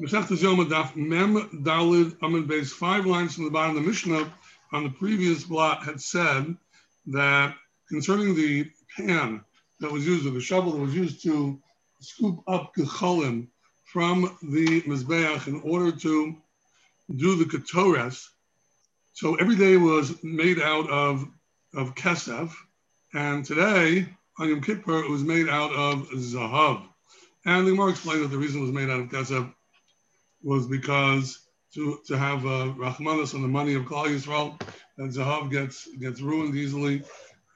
Mesechtes Yom Daf Mem Dalid Amid Base, five lines from the bottom of the Mishnah on the previous blot had said that concerning the pan that was used, or the shovel that was used to scoop up gecholim from the Mizbeach in order to do the ketores. So every day was made out of, of kesef, and today on Yom Kippur it was made out of zahav. And the Gemara explained that the reason it was made out of kesef was because to, to have uh, Rahmanas on the money of Klal Yisrael, that Zahav gets gets ruined easily,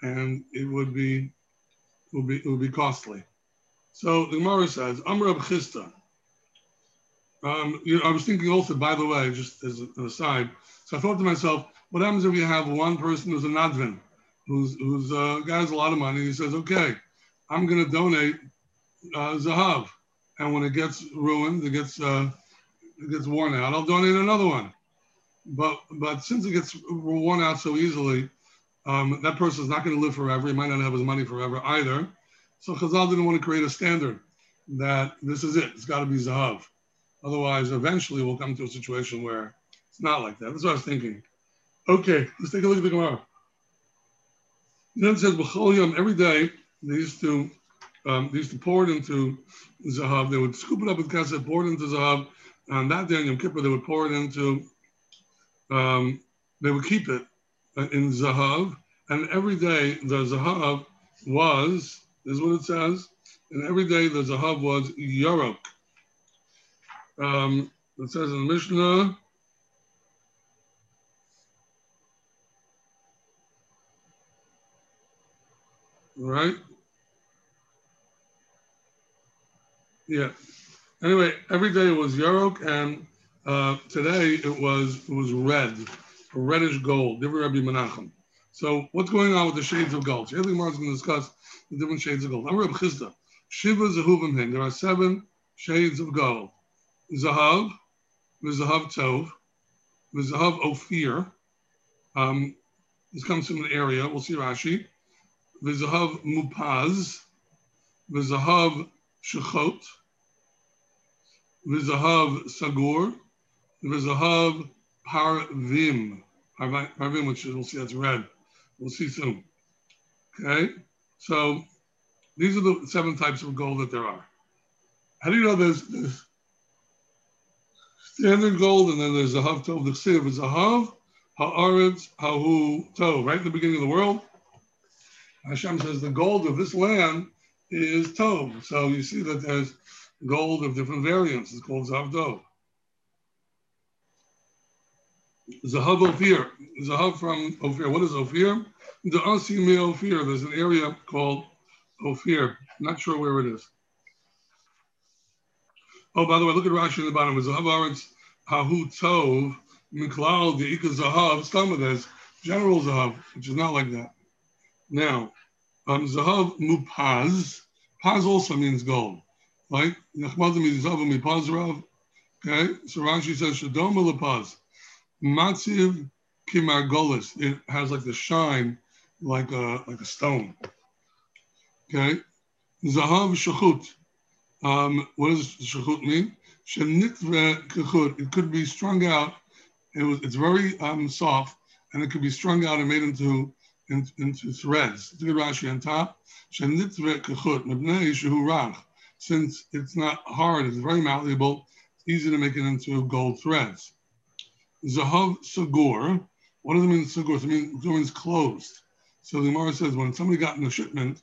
and it would be it would be it would be costly. So the Gemara says, Amr Chisda. Um, you know, I was thinking also, by the way, just as an aside. So I thought to myself, what happens if you have one person who's a Nadvin, who's who's uh, has a lot of money? He says, okay, I'm going to donate uh, Zahav, and when it gets ruined, it gets uh, it gets worn out, I'll donate another one. But but since it gets worn out so easily, um, that person is not going to live forever. He might not have his money forever either. So Chazal didn't want to create a standard that this is it. It's got to be Zahav. Otherwise, eventually we'll come to a situation where it's not like that. That's what I was thinking. Okay, let's take a look at the Gemara. Then it says, every day they used to um, they used to pour it into Zahav. They would scoop it up with kasset, pour it into Zahav, on that day on Yom Kippur, they would pour it into, um, they would keep it in Zahav, and every day the Zahav was, is what it says, and every day the Zahav was Yarok. Um, it says in the Mishnah, right? Yeah. Anyway, every day it was yarok, and uh, today it was it was red, reddish gold. Different Rabbi Menachem. So what's going on with the shades of gold? So Eli is going to discuss the different shades of gold. I'm Rabbi Chisda. Shiva Zahuvim Hin. There are seven shades of gold. Zahav, Zahav Tov, Zahav Ophir. Um, this comes from an area. We'll see Rashi. Zahav Mupaz, Zahav Shechot, Vizahav Sagur, Vizahav Parvim. Parvim, which we'll see that's red. We'll see soon. Okay? So these are the seven types of gold that there are. How do you know there's, there's standard gold and then there's Zahav Tov? The Siv is Zahav, Ha'aretz, Hahu Tov. Right in the beginning of the world, Hashem says the gold of this land is Tov. So you see that there's gold of different variants. It's called Zavdo. Zahav Ophir. Zahav from Ophir. What is Ophir? The Asimi Ophir. There's an area called Ophir. Not sure where it is. Oh, by the way, look at Rashi in the bottom. Zahav Aretz Hahu Tov Miklal Deika Zahav. Some of this general Zahav, which is not like that. Now, um, Zahav Mupaz. Paz also means gold right? Okay, so Rashi says Shadoma Lapaz. Matziv Kimargolis. It has like the shine like a like a stone. Okay. Zahav Shachut. Um, what does Shachut mean? Shenitve Kachut. It could be strung out. It was it's very um, soft and it could be strung out and made into in, into threads. Look at Rashi on top. Shenitve Kachut. Mebnei Shehu Rach since it's not hard, it's very malleable, it's easy to make it into gold threads. Zahav Sagur, what does it mean Sagur? It means, it means closed. So the Gemara says when somebody got in a shipment,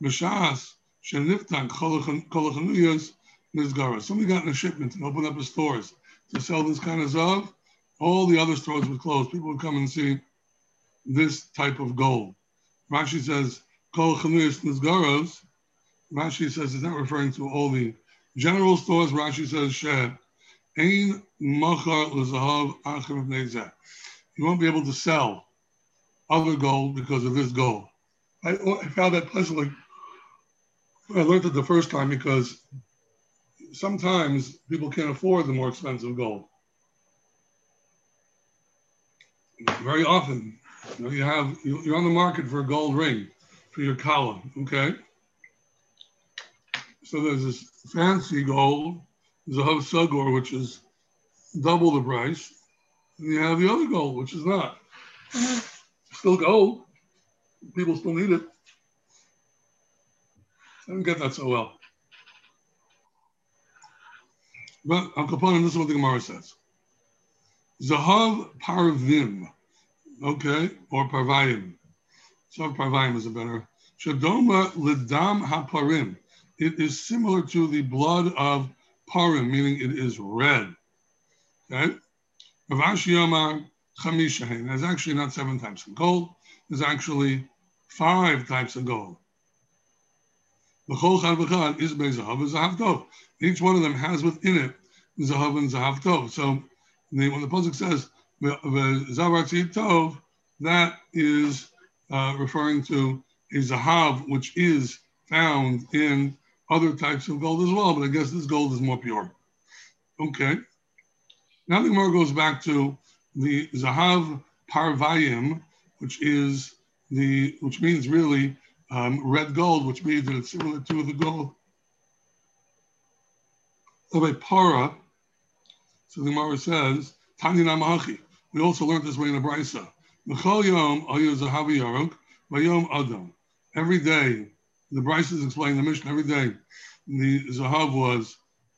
Mashas, Sheniftan, Kolachanuyas, Nizgara. Somebody got in a shipment and opened up his stores to sell this kind of Zav, all the other stores would close. People would come and see this type of gold. Rashi says, Kol Chanuyas Nizgaros, Rashi says it's not referring to all the general stores. Rashi says shed. Ein machar l'zahav acher You won't be able to sell other gold because of this gold. I, I found that pleasantly. I learned it the first time because sometimes people can't afford the more expensive gold. Very often, you, know, you have you're on the market for a gold ring for your collar, okay? So there's this fancy gold, Zahav Sagor, which is double the price. And you have the other gold, which is not. Still gold. People still need it. I don't get that so well. But Al Kapanim, this is what the Gemara says. Zahav Parvim, okay, or Parvayim. Zahav Parvayim is a better. Shadoma Lidam HaParim. It is similar to the blood of Parim, meaning it is red. Okay? There's actually not seven types of gold. There's actually five types of gold. Each one of them has within it zahav and zahav tov. So when the pasuk says zavar tov, that is uh, referring to a zahav which is found in other types of gold as well. But I guess this gold is more pure. Okay. Now the Gemara goes back to the zahav parvayim, which is the which means really um, red gold, which means that it's similar to the gold of a para. So the Gemara says, Tanya Namahachi. We also learned this way in the Brisa. Every day, the Brisa is explaining the Mishnah. Every day, the Zahav was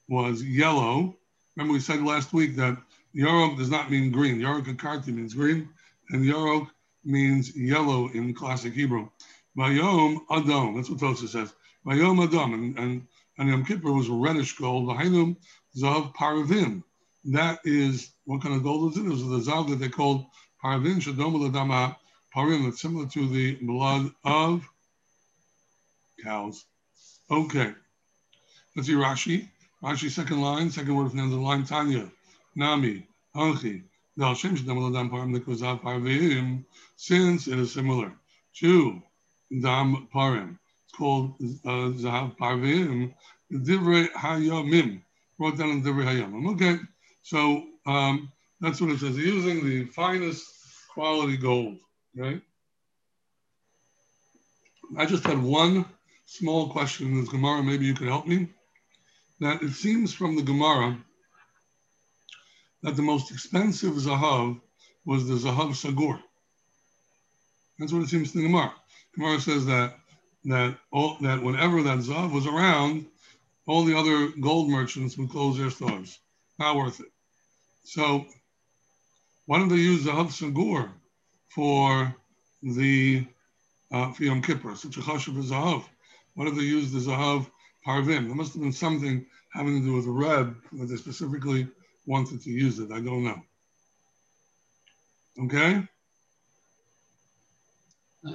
was yellow. Remember, we said last week that Yarok does not mean green. Yarok Akarti means green, and Yarok means yellow in classic Hebrew. Vayom Adam. That's what Tosa says. Vayom Adam. And, and, and Yom Kippur was reddish gold. Vahainum Zav Paravim that is what kind of gold is it? It was the zav that they called Paravim shadom ladama parim. It's similar to the blood of cows. Okay, let's see Rashi. Rashi second line, second word from the end of the line. Tanya, Nami, Anchi. Since it is similar to dam parim, it's called uh, zahav parvim. Divrei hayamim, brought down in divrei hayamim. Okay. So um, that's what it says. Using the finest quality gold, right? I just had one small question in this Gemara. Maybe you could help me. That it seems from the Gemara that the most expensive Zahav was the Zahav Sagur. That's what it seems to the Gemara. Gemara says that that all, that whenever that Zahav was around, all the other gold merchants would close their stores. Not worth it. So why don't they use the Hav Sagur for the uh, for Yom Kippur, such a Zahav? Why don't they use the Zahav Parvim? There must have been something having to do with the red that they specifically wanted to use it. I don't know. Okay?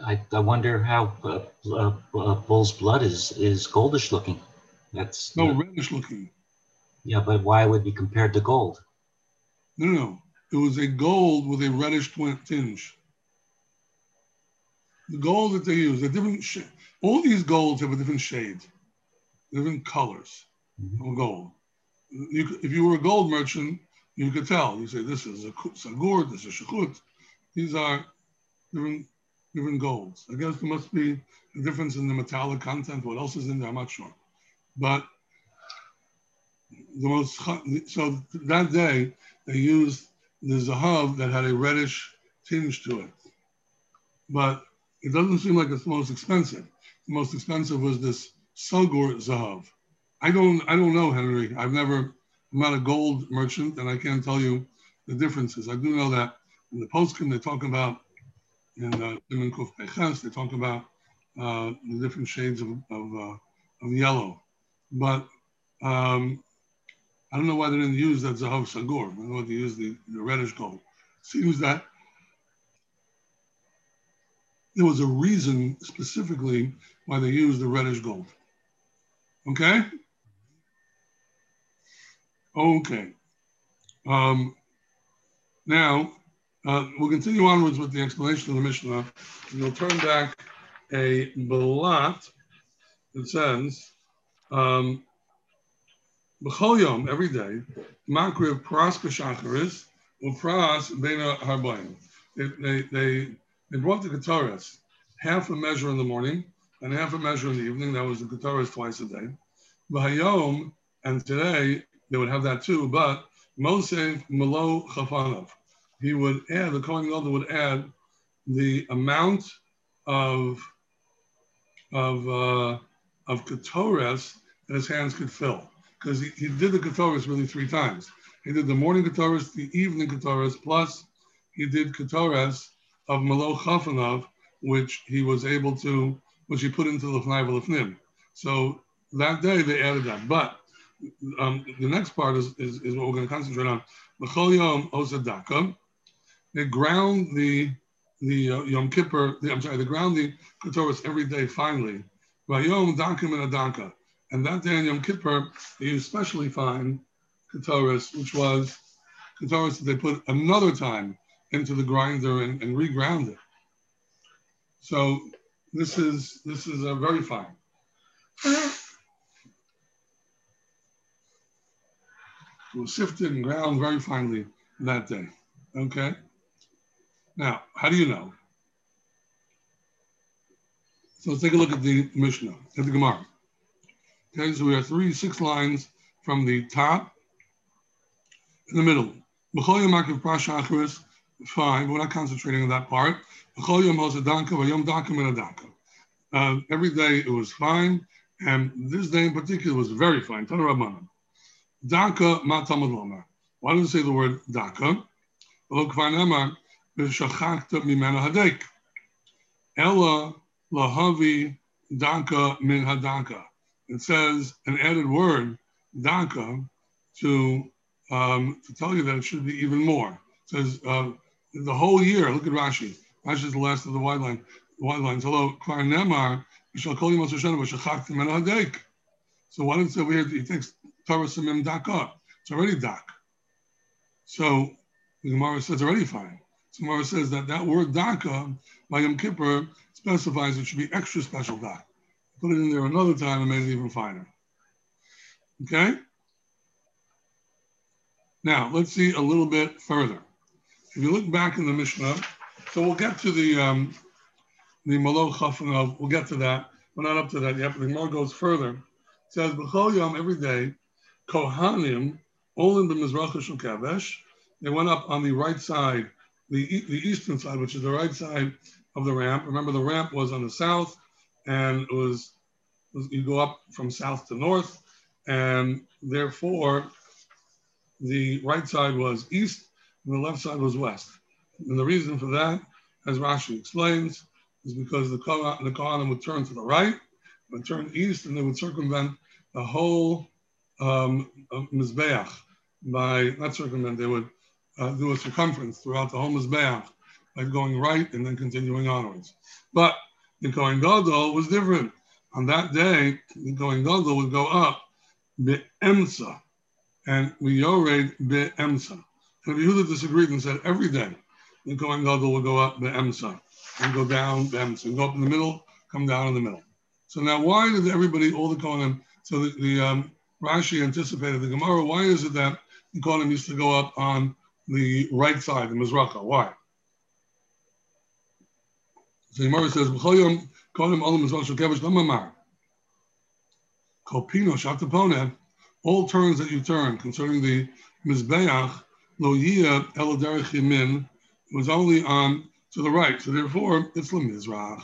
I, I wonder how uh, uh, uh, bull's blood is is goldish looking. That's no reddish looking. Yeah, but why would be compared to gold? No, no, It was a gold with a reddish tinge. The gold that they use, a different all these golds have a different shade, different colors mm-hmm. of gold. You, if you were a gold merchant, you could tell. You say, this is a sagur, this is shakut. These are different, different golds. I guess there must be a difference in the metallic content. What else is in there? I'm not sure. But the most, so that day, they used the zahav that had a reddish tinge to it. But it doesn't seem like it's the most expensive. Most expensive was this Sagur zahav. I don't, I don't know, Henry. I've never, I'm not a gold merchant, and I can't tell you the differences. I do know that in the postscript they talk about in uh, Kuf Peches, they talk about uh, the different shades of of, uh, of yellow, but um, I don't know why they didn't use that Zahav Sagur. I don't know why they used the, the reddish gold. Seems that there was a reason specifically why they use the reddish gold. Okay? Okay. Um, now, uh, we'll continue onwards with the explanation of the Mishnah. And we'll turn back a balat that says, um, B'chol every day, makriv pras b'shacharis, pras bena harbayim. They, they, they, brought the ketores half a measure in the morning and half a measure in the evening. That was the ketores twice a day. B'hayom, and today, they would have that too. But Moshe Malo Chafanov, he would add, the Kohen Gadol would add the amount of of uh, of ketores that his hands could fill, because he, he did the ketores really three times. He did the morning ketores, the evening ketores, plus he did ketores of Malo Chafanov, which he was able to, which he put into the Lefnai So that day they added that. But um, the next part is, is, is, what we're going to concentrate on. L'chol Yom. They ground the the uh, Yom Kippur, the, I'm sorry, they ground the Ketores every day finally. Vayom Dankim and Adanka. And that day on Yom Kippur, they used specially fine Ketores, which was Ketores that they put another time into the grinder and, and reground it. So this is this is a very fine. It was sifted and ground very finely that day. Okay. Now, how do you know? So let's take a look at the Mishnah, at the Gemara. Okay, so we have three, six lines from the top in the middle. Fine, we're not concentrating on that part. Uh, every day it was fine, and this day in particular was very fine. Daka matamad lomar. Why does it say the word daka? Ella lahavi daka min. It says an added word, daka, to um, to tell you that it should be even more. It says uh, the whole year. Look at Rashi. Rashi is the last of the white line. The white lines. Hello, kvar nemar. So why does it say over here? He takes Torah Samim Daka. It's already Dak. So the Gemara says already fine. So Gemara says that that word Daka by Yom Kippur specifies it should be extra special Dak. Put it in there another time and made it even finer. Okay? Now, let's see a little bit further. If you look back in the Mishnah, so we'll get to the um, the Chafanov, we'll get to that. We're not up to that yet, but the Gemara goes further. It says, B'chol Yom, every day, Kohanim, the Mizrach Kavesh, they went up on the right side, the, the eastern side, which is the right side of the ramp. Remember, the ramp was on the south, and it was, was you go up from south to north, and therefore the right side was east, and the left side was west. And the reason for that, as Rashi explains, is because the Kohanim would turn to the right, would turn east, and they would circumvent the whole um, Mizbeach by, not circumvent, they would uh, do a circumference throughout the whole Mizbeach by going right and then continuing onwards. But the Kohen Gadol was different. On that day, the Kohen Gadol would go up be'emsa and we yored be'emsa. And Yehuda disagreed and said every day the Kohen Gadol would go up be'emsa and go down be'emsa and go up in the middle, come down in the middle. So now why did everybody, all the Kohanim, so the, the um, Rashi anticipated the Gemara. Why is it that the Kohanim used to go up on the right side, the Mizracha? Why? So the Gemara says, Kohanim Shatapone, all turns that you turn concerning the Mizbeach, Lo Yia Eladerech Yamin, was only on to the right. So therefore, it's the Mizrach.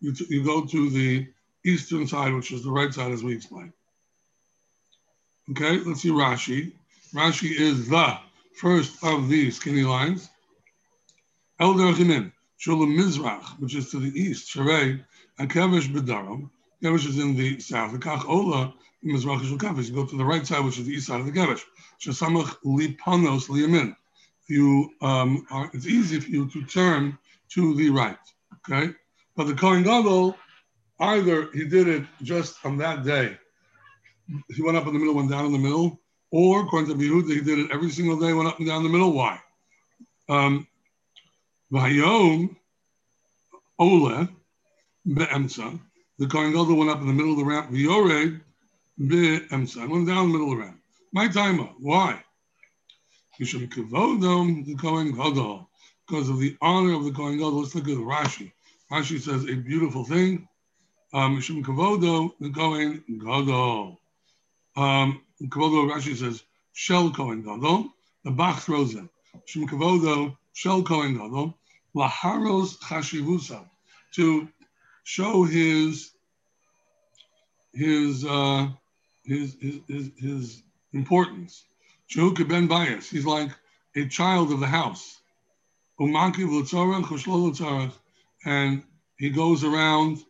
You, t- you go to the eastern side, which is the right side, as we explained. Okay, let's see Rashi. Rashi is the first of these skinny lines. El Derchimin, Shulam which is to the east, Sharei, and Kevish Kevish is in the south. The Kach Ola, in Mizrach is Kevish. You go to the right side, which is the east side of the Kevish. Shasamach Lipanos. You, um, are, it's easy for you to turn to the right. Okay, but the Kohen Gadol, either he did it just on that day he went up in the middle, went down in the middle, or according to Yehuda, he did it every single day, went up and down the middle. Why? Um, Vayom Ole be'emsa. The Kohen Gadol went up in the middle of the ramp. V'yored be'emsa. Went down the middle of the ramp. My timer. Why? Mishum kivodom the Kohen Gadol. Because of the honor of the Kohen Gadol. Let's look at Rashi. Rashi says a beautiful thing. Mishum um, kavodo the Kohen Gadol. Um, Rashi says, shel Kohen Gadol. The Bach throws in. Shum Kavodo shel Kohen Gadol. Laharos Chashivusa. To show his his uh, his, his, his, his importance. Shehuka ben bias. He's like a child of the house. And he goes around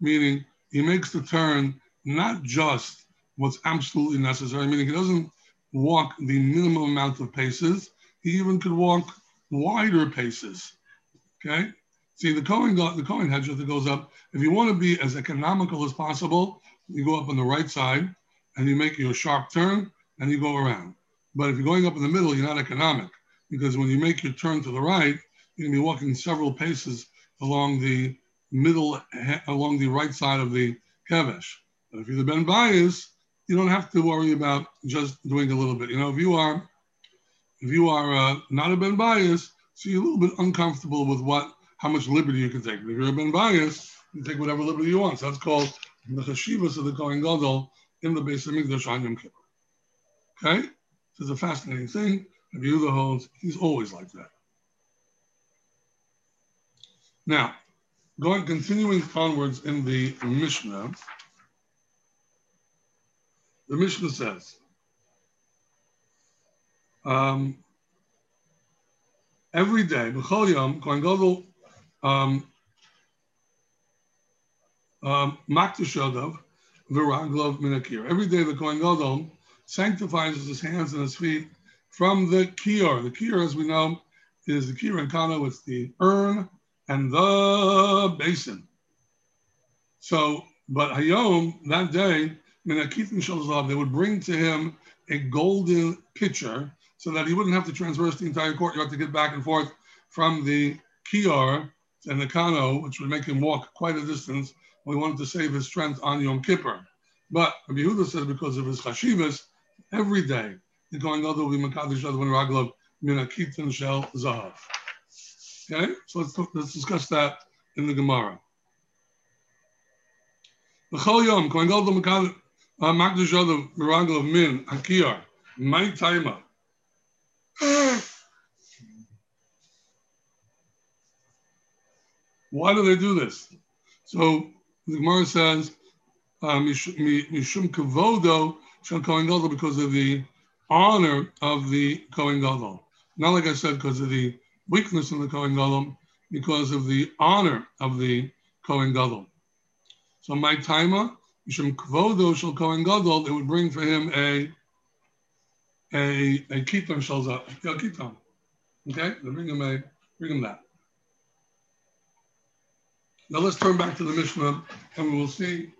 meaning he makes the turn not just what's absolutely necessary, meaning he doesn't walk the minimum amount of paces, he even could walk wider paces. Okay? See, the Cohen, the Cohen hedge that goes up, if you want to be as economical as possible, you go up on the right side and you make your sharp turn and you go around. But if you're going up in the middle, you're not economic because when you make your turn to the right, you're going to be walking several paces along the middle, along the right side of the kevesh. But if you're the ben bias, you don't have to worry about just doing a little bit. You know, if you are, if you are uh, not a ben bias, so you're a little bit uncomfortable with what how much liberty you can take. If you're a ben bias, you take whatever liberty you want. So that's called the chashivas of the Kohen Gadol in the base of Mikdash on Yom Kippur. Okay? This is a fascinating thing. If you the holds, he's always like that. Now, going continuing onwards in the Mishnah, the Mishnah says, um, every day, B'chol Yom, Kohen Gadol um, um, Maktashodav, Viraglov Minakir. Every day the Kohen Gadol sanctifies his hands and his feet from the Kior. The Kior, as we know, is the Kior and Kano, it's the urn and the basin. So, but Hayom, that day, Minakitin Shalzav, they would bring to him a golden pitcher so that he wouldn't have to traverse the entire courtyard to get back and forth from the Kior and the Kano, which would make him walk quite a distance. We wanted to save his strength on Yom Kippur. But Rabbi Yehuda says because of his chashivas, every day the going other will be Makadish Advan Raglov Minakitan Shel Zahav. Okay, so let's, let's discuss that in the Gemara. The Yom, going other Makadish uh, Advan Raglov Min Akiyar, my timer. Why do they do this? So the Gemara says, uh, Mishum Kavodo shall Kohen Gadol because of the honor of the Kohen Gadol. Not like I said, because of the weakness of the Kohen Gadol, because of the honor of the Kohen Gadol. So my timer, Mishum Kavodo shall Kohen Gadol, it would bring for him a a a kitam shalza, a kitam. Okay, they bring him a bring him that. Now let's turn back to the Mishnah and we will see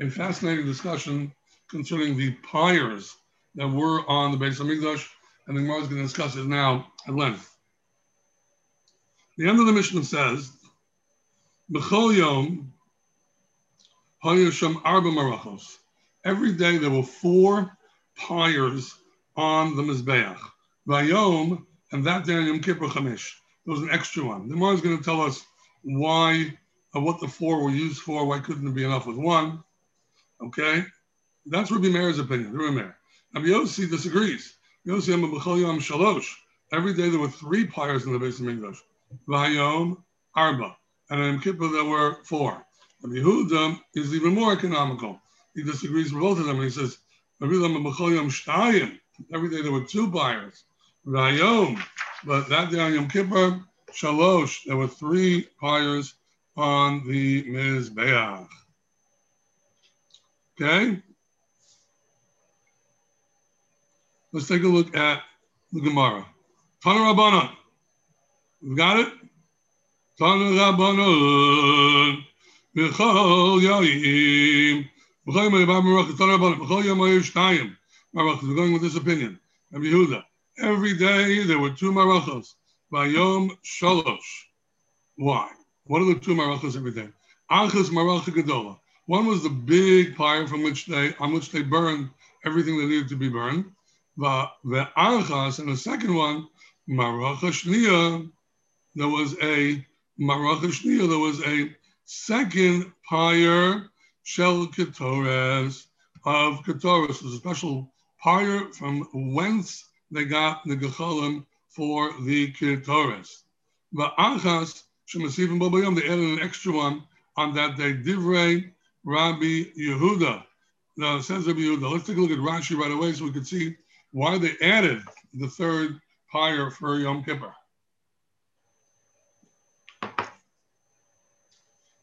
a fascinating discussion concerning the pyres that were on the base of Migdash, and the Gemara is going to discuss it now at length. The end of the Mishnah says, B'chol yom arba marachos. Every day there were four pyres on the Mizbeach. Vayom, and that day on Yom Kippur Chamish. There was an extra one. The Gemara is going to tell us why, uh, what the four were used for, why couldn't it be enough with one? Okay, that's Rabbi Meir's opinion. Rabbi Meir. Rabbi Yossi disagrees. Yossi Yom Shalosh. Every day there were three pyres in the base of English. Vayom Arba. And in Kippur there were four. Rabbi Yehuda is even more economical. He disagrees with both of them and he says, Every day there were two pyres. Vayom. But that day on Yom Kippur, Shalosh, there were three pyres on the Mizbeach. Okay? Let's take a look at the Gemara. Tana Rabbanon. We got it? Tana Rabbanon. B'chol Yaim. B'chol Yaim Yibam Merach. Tana Rabbanon. B'chol Yom Yaim Shtayim. Marach. We're going with this opinion. Rabbi Yehuda. Every day there were two marachos. Vayom Shalosh. Why? What are the two marachas every day? Achas Maracha Gedola. One was the big pyre from which they on which they burned everything that needed to be burned. The Achas, and the second one, Maracha Shnia, there was a Maracha Shnia, there was a second pyre Shel Ketores, of Ketoris. was a special pyre from whence they got the Gecholim for the Ketoris. But Achas, Shemasivim Bobayom, they added an extra one on that day. Divrei Rabbi Yehuda. Now it says Rabbi Yehuda. Let's take a look at Rashi right away so we can see why they added the third pyre for Yom Kippur.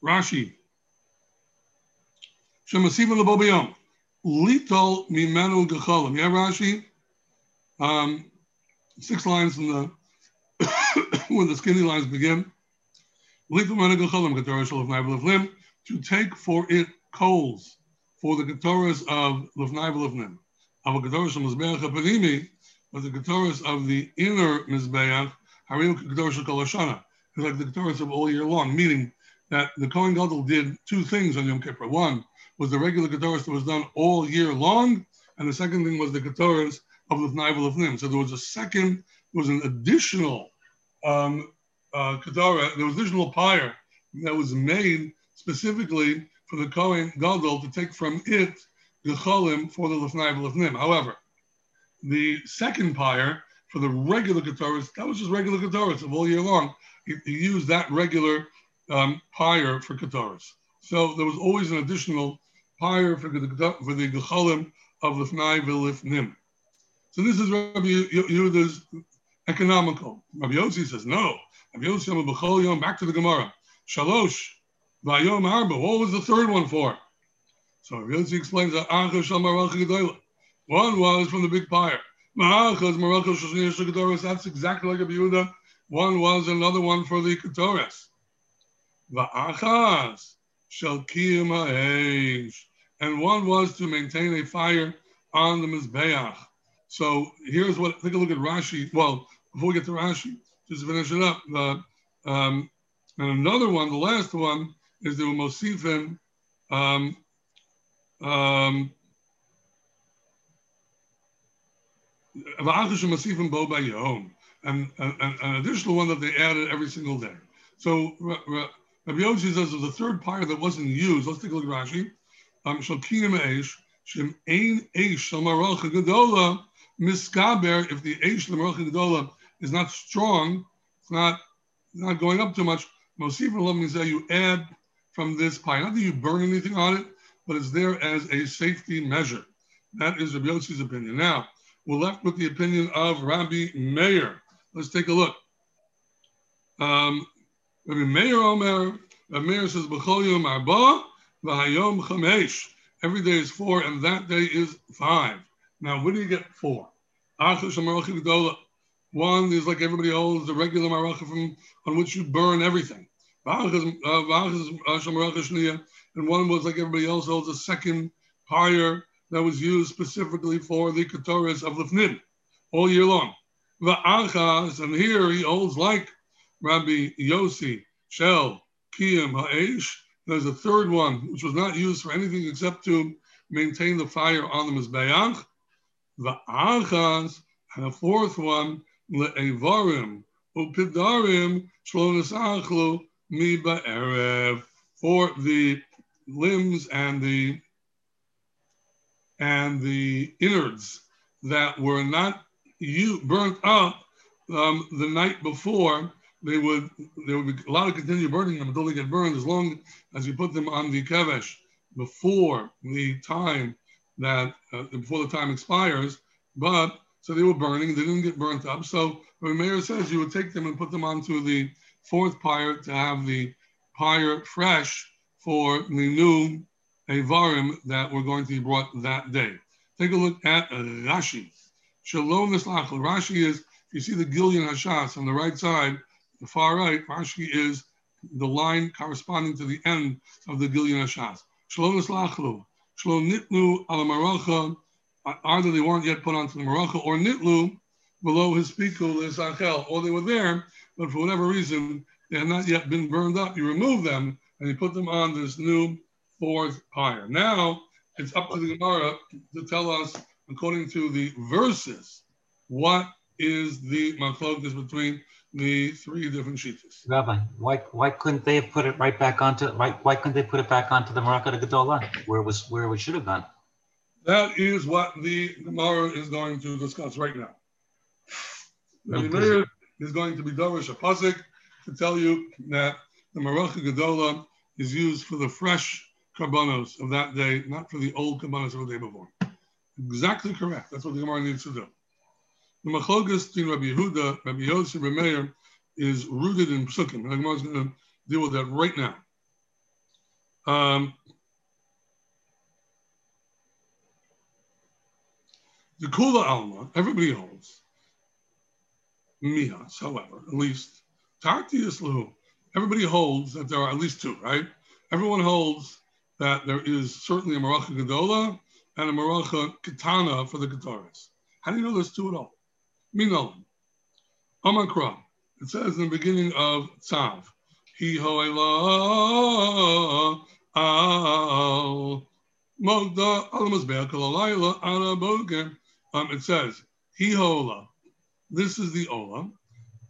Rashi. Shemasiva lebobayom. Litol mimenu gecholim. Yeah, Rashi? Um, six lines from the when the skinny lines begin. To take for it coals for the ketorahs of lefnai v'lefnim. Of a ketorah shal mizbeach hapanimi, but the ketorahs of the inner mizbeach shal kol It's like the ketorahs of all year long, meaning that the Kohen Gadol did two things on Yom Kippur. One was the regular Ketores that was done all year long, and the second thing was the Ketores of the of Nim. So there was a second, there was an additional um, uh, Ketorah, there was additional pyre that was made specifically for the Kohen Gadol to take from it the Cholim for the Lefnai of Nim. However, the second pyre for the regular Ketores, that was just regular of all year long. He, he used that regular um, pyre for Kataris. So there was always an additional pyre for the for the Gechalim of Lifnai Vilifnim. So this is Rabbi Yehuda's economical. Rabbi Yossi says, no. Rabbi Yossi B'chol Yom, back to the Gemara. Shalosh, Vayom Arba. What was the third one for? So Rabbi Yossi explains that One was from the big pyre. That's exactly like Rabbi Yehuda. One was another one for the Ketores. Va'achas shall kiyum ha'esh. And one was to maintain a fire on the Mizbeach. So here's what, take a look at Rashi. Well, before we get to Rashi, just finish it up. The, um, and another one, the last one, is the Mosifim um, um, and, an additional one that they added every single day. So Rabbi Yossi says a third pyre that wasn't used. Let's take a look at Rashi. Um, Miskaber, if the Eish Shalmaracha Gedola is not strong, it's not not going up too much, Mosif means that you add from this pie. Not that you burn anything on it, but it's there as a safety measure. That is Rabbi Yossi's opinion. Now, we're left with the opinion of Rabbi Meir. Let's take a look. Um, Rabbi Meir Omer, Rabbi Meir says, B'chol yom arba, v'hayom. Every day is four, and that day is five. Now, where do you get four? One is like everybody else, the regular maracha from on which you burn everything. Uh, and one was like everybody else holds a second pyre that was used specifically for the katoras of Lifnim all year long. And here he holds like Rabbi Yossi Shel Kiyam Ha'esh. There's a third one, which was not used for anything except to maintain the fire on the Mizbeach. The Achas, and a fourth one, Le'evarim, Upidarim, Shlonis Achlu, Mi Ba'erev, for the limbs and the and the innards that were not you burnt up um, the night before they would there would be a lot of continue burning them until they get burned as long as you put them on the kevesh before the time that uh, before the time expires. But so they were burning, they didn't get burnt up. So the mayor says you would take them and put them onto the fourth pyre to have the pyre fresh for the new Avarim that were going to be brought that day. Take a look at Rashi. Shalom Rashi is, if you see the Gilyon Hashas on the right side, the far right, Rashi is the line corresponding to the end of the Gilyon Hashas. Shalom Eslachlu, Shalom Nitlu ala Maracha, either they weren't yet put onto the Maracha or Nitlu below his Pikul is Achel, or they were there, but for whatever reason, they had not yet been burned up. You remove them and you put them on this new fourth pyre. Now it's up to the Gemara to tell us, according to the verses, what is the machlokes between the three different sheets. Rabbi, why why couldn't they have put it right back onto why why couldn't they put it back onto the Maracha Gedolah where it was where it should have gone? That is what the Gemara is going to discuss right now. Okay. Meir is going to be Dorish a Pasik to tell you that the Maracha Gedola is used for the fresh karbanos of that day, not for the old karbanos of the day before. Exactly correct. That's what the Gemara needs to do. The Machlokas between Rabbi Yehuda, Rabbi Yossi, Rabbi Meir is rooted in Psukim. And Gemara going to deal with that right now. Um, the Kula Alma, everybody holds. Mihas, however, at least. Tartius Lahu, everybody holds that there are at least two, right? Everyone holds that there is certainly a Maracha Gedola and a Maracha Katana for the Kataras. How do you know there's two at all? Minolim. Amakra. It says in the beginning of Tzav, He hoela al mogda al mizbeach al alayla ala boger. Um, it says, He hola. This is the ola.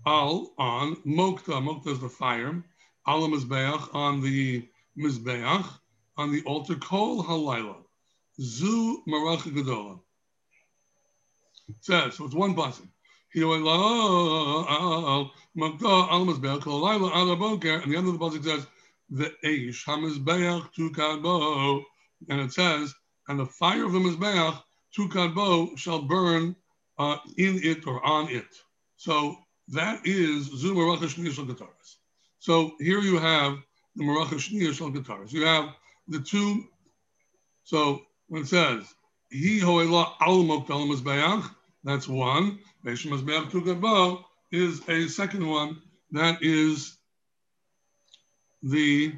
Al on mokta. Mokta is the fire. Al mizbeach on the mizbeach on the altar. Kol halayla. Zu maracha gedola. Says, so it's one ala. And the end of the buzzer says, the eish hamizbeach tu kadbo. And it says, and the fire of the mizbeach tu kadbo shall burn uh, in it or on it. So that is zu maracha shniyah shel ketores. So here you have the maracha shniyah shel ketores. You have the two. So when it says he hoela al moktal mizbeach, that's one. Beish mizbeach tu kadbo is a second one. That is the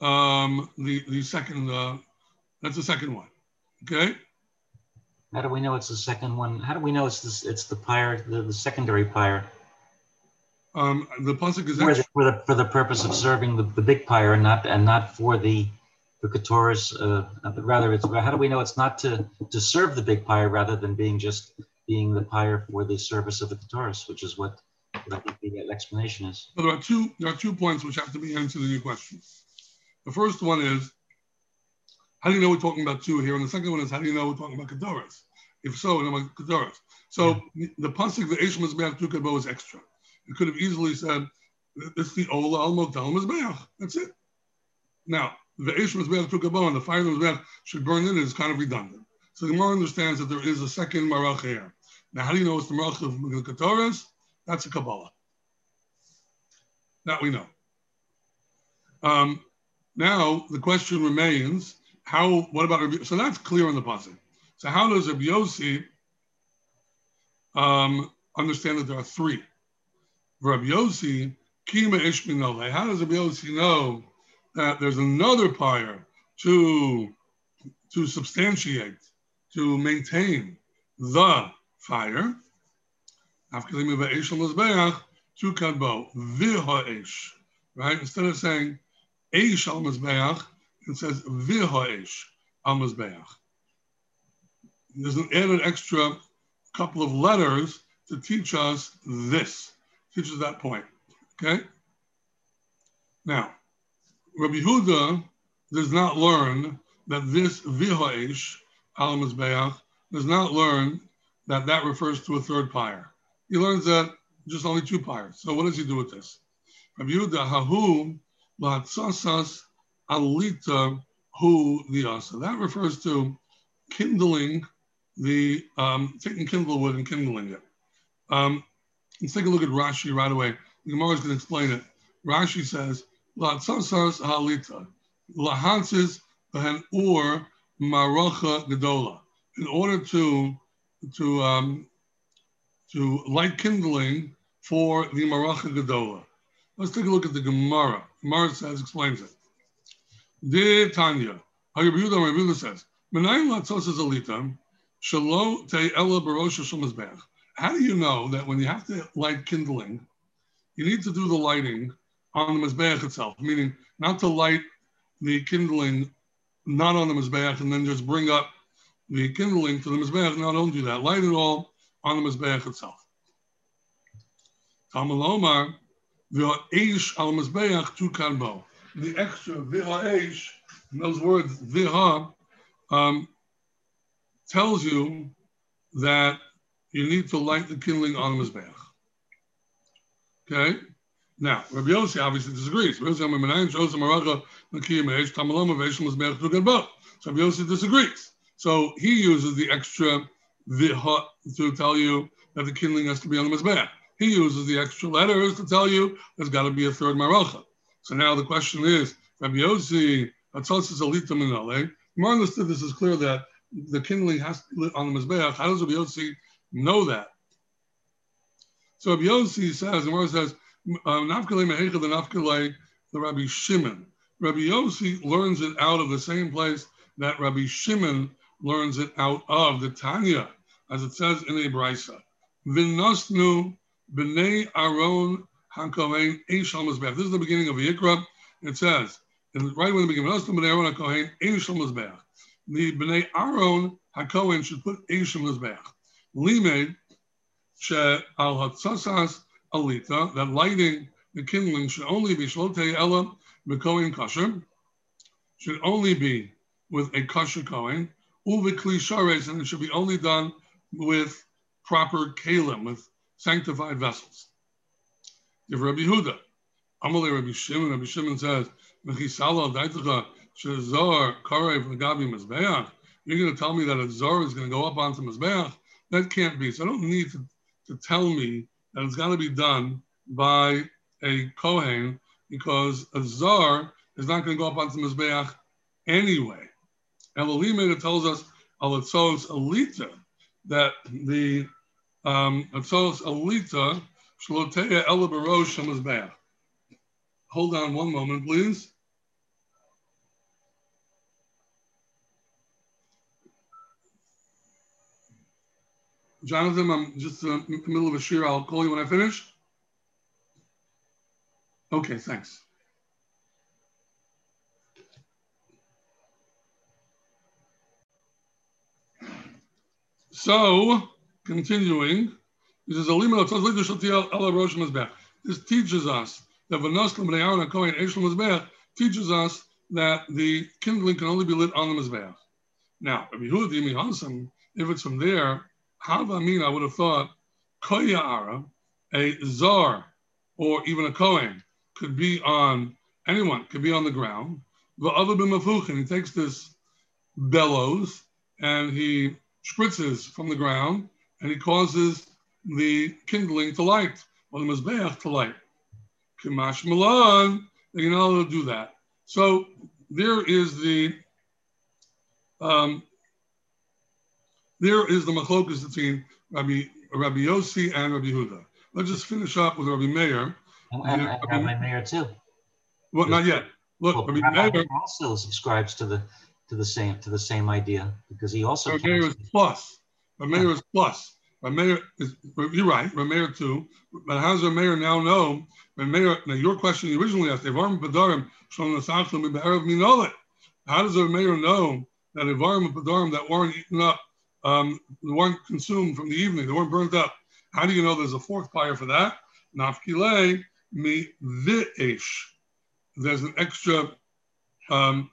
um, the the second. Uh, that's the second one. Okay. How do we know it's the second one? How do we know it's this? It's the pyre, the, the secondary pyre, Um, the pasuk is for actually, the, for the for the purpose of serving the, the big pyre, and not and not for the the katoris. Uh, but rather, it's how do we know it's not to to serve the big pyre rather than being just being the pyre for the service of the katoris, which is what, what I think the explanation is. there are two there are two points which have to be answered in your question. The first one is how do you know we're talking about two here, and the second one is how do you know we're talking about kedoras? If so, know about kedoras. So the pasuk the Eish Mizbeach Tu Kadbo is extra. You could have easily said it's the Ola Al Mokdal Mizbeach. That's it. Now the Eish Mizbeach Tu Kadbo and the fire Mizbeach should burn in it is kind of redundant. So the Gemara understands that there is a second marach here. Now, how do you know it's the marach of the Katoras? That's a Kabbalah. That we know. Um, now the question remains: How? What about? So that's clear in the pasuk. So how does Rabbi Yossi um, understand that there are three? Rabbi Yossi kima ishminole. How does Rabbi Yossi know that there's another pyre to to substantiate, to maintain the fire? To kadbo v'ha'esh. Right? Instead of saying eish al mizbeach, it says v'ha'esh al mizbeach. There's an added extra couple of letters to teach us this, teaches that point. Okay? Now, Rabbi Huda does not learn that this v'ha'esh al mizbeach does not learn that that refers to a third pyre. He learns that just only two pyres. So what does he do with this? Rabbi Yehuda hahu la'atzasas alita hu liasa. That refers to kindling the um, taking kindle wood and kindling it. Um, let's take a look at Rashi right away. Gemara is going to explain it. Rashi says la'atzasas halita lahansis or maracha gedola. In order to to um, to light kindling for the Maracha Gedola. Let's take a look at the Gemara. Gemara says, explains it. Dear Tanya, Rabbi Yehuda says, "Menayin latzos alita shalo te ela barosha shel How do you know that when you have to light kindling, you need to do the lighting on the mizbeach itself, meaning not to light the kindling not on the mizbeach and then just bring up the kindling to the mizbeach. Don't do that. Light it all on the Mizbeach itself. Tamalomar, v'ha'esh al Mizbeach tu karbo. The extra v'ha'esh, in those words, v'ha, um, tells you that you need to light the kindling on the Mizbeach. Okay? Now, Rabbi Yossi obviously disagrees. So Rabbi Yossi disagrees. So he uses the extra viha to tell you that the kindling has to be on the Mizbeach. He uses the extra letters to tell you there's got to be a third maracha. So now the question is, Rabbi Yossi, Atzosis Alita Minale, Mar understood this is clear that the kindling has to be on the Mizbeach. How does Rabbi Yossi know that? So Rabbi Yossi says, and says, um, Nafkalei Mehecha the Nafkalei the Rabbi Shimon. Rabbi Yossi learns it out of the same place that Rabbi Shimon learns it out of the Tanya, as it says in a brisa. Vinosnu b'nei Aaron hakohen eishal mizbeach. This is the beginning of Yikra. It says, and right when the beginning, Vinosnu b'nei Aaron hakohen eishal mizbeach. The b'nei Aaron hakohen should put eishal mizbeach. Limed she al hatzasas alita, that lighting the kindling should only be shlotei ella b'kohen kasher, should only be with a kasher kohen, uvikli shares, and it should be only done with proper kalim, with sanctified vessels. If Rabbi Huda, Amalei Rabbi Shimon, Rabbi Shimon says, Mechisala daitacha shezor karev l'gabi mizbeach, you're going to tell me that a zor is going to go up onto mizbeach? That can't be. So I don't need to, to tell me that it's got to be done by a kohen because a zor is not going to go up onto mizbeach anyway. Elohim tells us alatzos alita that the um, alatzos alita shloteya elabarosh mizbeach. Hold on one moment, please. Jonathan, I'm just in the middle of a shiur. I'll call you when I finish. Okay, thanks. So, continuing, he says, This teaches us that teaches us that the kindling can only be lit on the Mizbeach. Now, if it's from there, how I mean, I would have thought koyara, a czar, or even a kohen could be on anyone could be on the ground. The other he takes this bellows and he spritzes from the ground and he causes the kindling to light or the mizbeach to light. Kimash Milan, you're not allowed to do that. So there is the um, there is the machlokas between Rabbi, Rabbi Yossi and Rabbi Huda. Let's just finish up with Rabbi Meir. And, and, and Rabbi Meir too. Well, not yet. Look, well, Rabbi, Rabbi Meir also subscribes to the to the same to the same idea because he also. Meir is plus. Meir is plus. Meir is. You're right. Meir too. But how does Meir now know? Meir. Now your question you originally asked. Evarim b'darim shalom nasachlim b'erev minolet. How does Meir know that Evarim b'darim that weren't eaten up um, weren't consumed from the evening, they weren't burnt up. How do you know there's a fourth fire for that? Nafkile mi vi'ish. There's an extra um,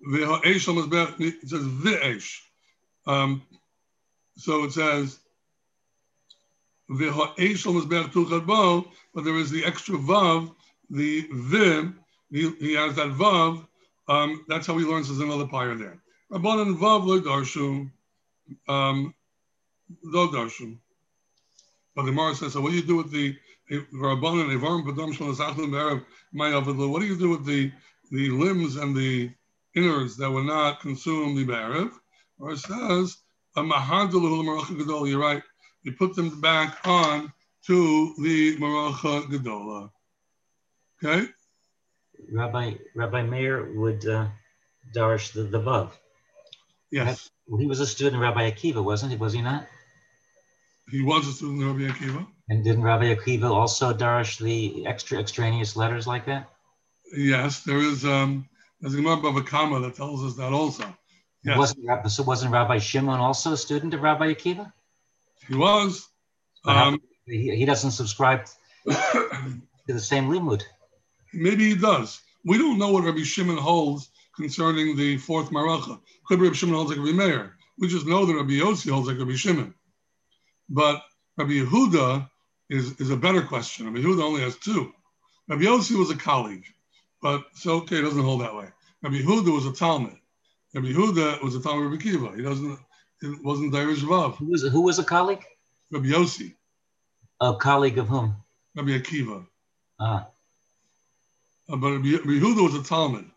it says vi'ish. Um, so it says but there is the extra vav, the viv, he, he has that vav. Um, that's how he learns there's another pyre there. Rabbanan Vav lo darshu, um, darshu. But the Gemara says, so what do you do with the Rabbanan Evarim Padam Shal Asachlim Erev Mayavadlu? What do you do with the the limbs and the innards that were not consumed the Erev? Or it says, You're right. You put them back on to the Maracha Gedola. Okay? Rabbi Rabbi Meir would uh, darish the, the Vav. Yes. He was a student of Rabbi Akiva, wasn't he? Was he not? He was a student of Rabbi Akiva. And didn't Rabbi Akiva also darish the extra extraneous letters like that? Yes, there is. Um, there's a Gemara Bava Kama that tells us that also. Yes. Wasn't, so wasn't Rabbi Shimon also a student of Rabbi Akiva? He was. Um, he, he doesn't subscribe to the same limud. Maybe he does. We don't know what Rabbi Shimon holds concerning the fourth maracha. Could Rabbi Shimon holds like Rabbi Meir. We just know that Rabbi Yossi holds like Rabbi Shimon. But Rabbi Yehuda is, is a better question. Rabbi Yehuda only has two. Rabbi Yossi was a colleague, but so okay, it doesn't hold that way. Rabbi Yehuda was a Talmid. Rabbi Yehuda was a Talmid Rabbi Akiva. He doesn't, it wasn't Dairish Vav. Who was, who was a colleague? Rabbi Yossi. A colleague of whom? Rabbi Akiva. Ah. Uh, but Rabbi, Rabbi Yehuda was a Talmid.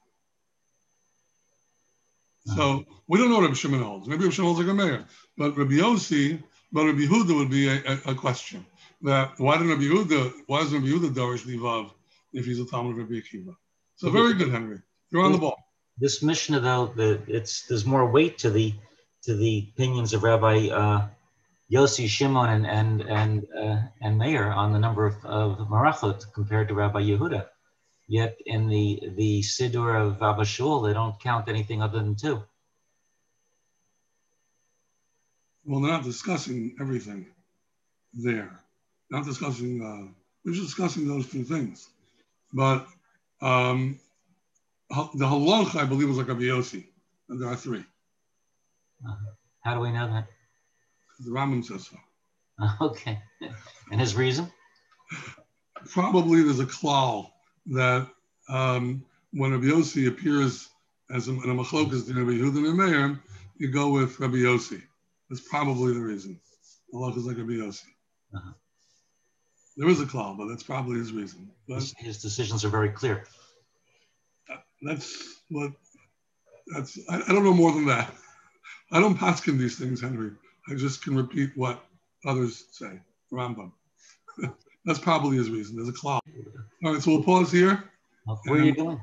So we don't know what Rabbi Shimon holds. Maybe Rabbi Shimon holds like a Meir. But Rabbi Yossi, but Rabbi Yehuda would be a, a, a, question. That why didn't Rabbi Yehuda, why doesn't Rabbi Yehuda Darish Livav if he's a Talmid of Rabbi Akiva? So very good, Henry. You're on the ball. This Mishnah, though, the, it's there's more weight to the to the opinions of Rabbi uh, Yossi Shimon and and and uh, and Meir on the number of, of marachot compared to Rabbi Yehuda. Yet in the the Siddur of Abba Shaul, they don't count anything other than two. Well, they're not discussing everything there. Not discussing. Uh, we're just discussing those two things, but um, the halach, I believe, was like Rabbi Yossi, and there are 3 uh, how do we know that? The Rambam says so. okay, and his reason? Probably there's a klal that um, when Rabbi Yossi appears as a, in a machlokas to Rabbi Yehuda and Meir, you go with Rabbi Yossi. That's probably the reason. Allah is like Rabbi Yossi. Uh-huh. There is a klal, but that's probably his reason. But his, his decisions are very clear. That's what. That's. I, I don't know more than that. I don't paskin these things, Henry. I just can repeat what others say. Rambam. That's probably his reason. There's a klal. All right, so we'll pause here. Where are you going?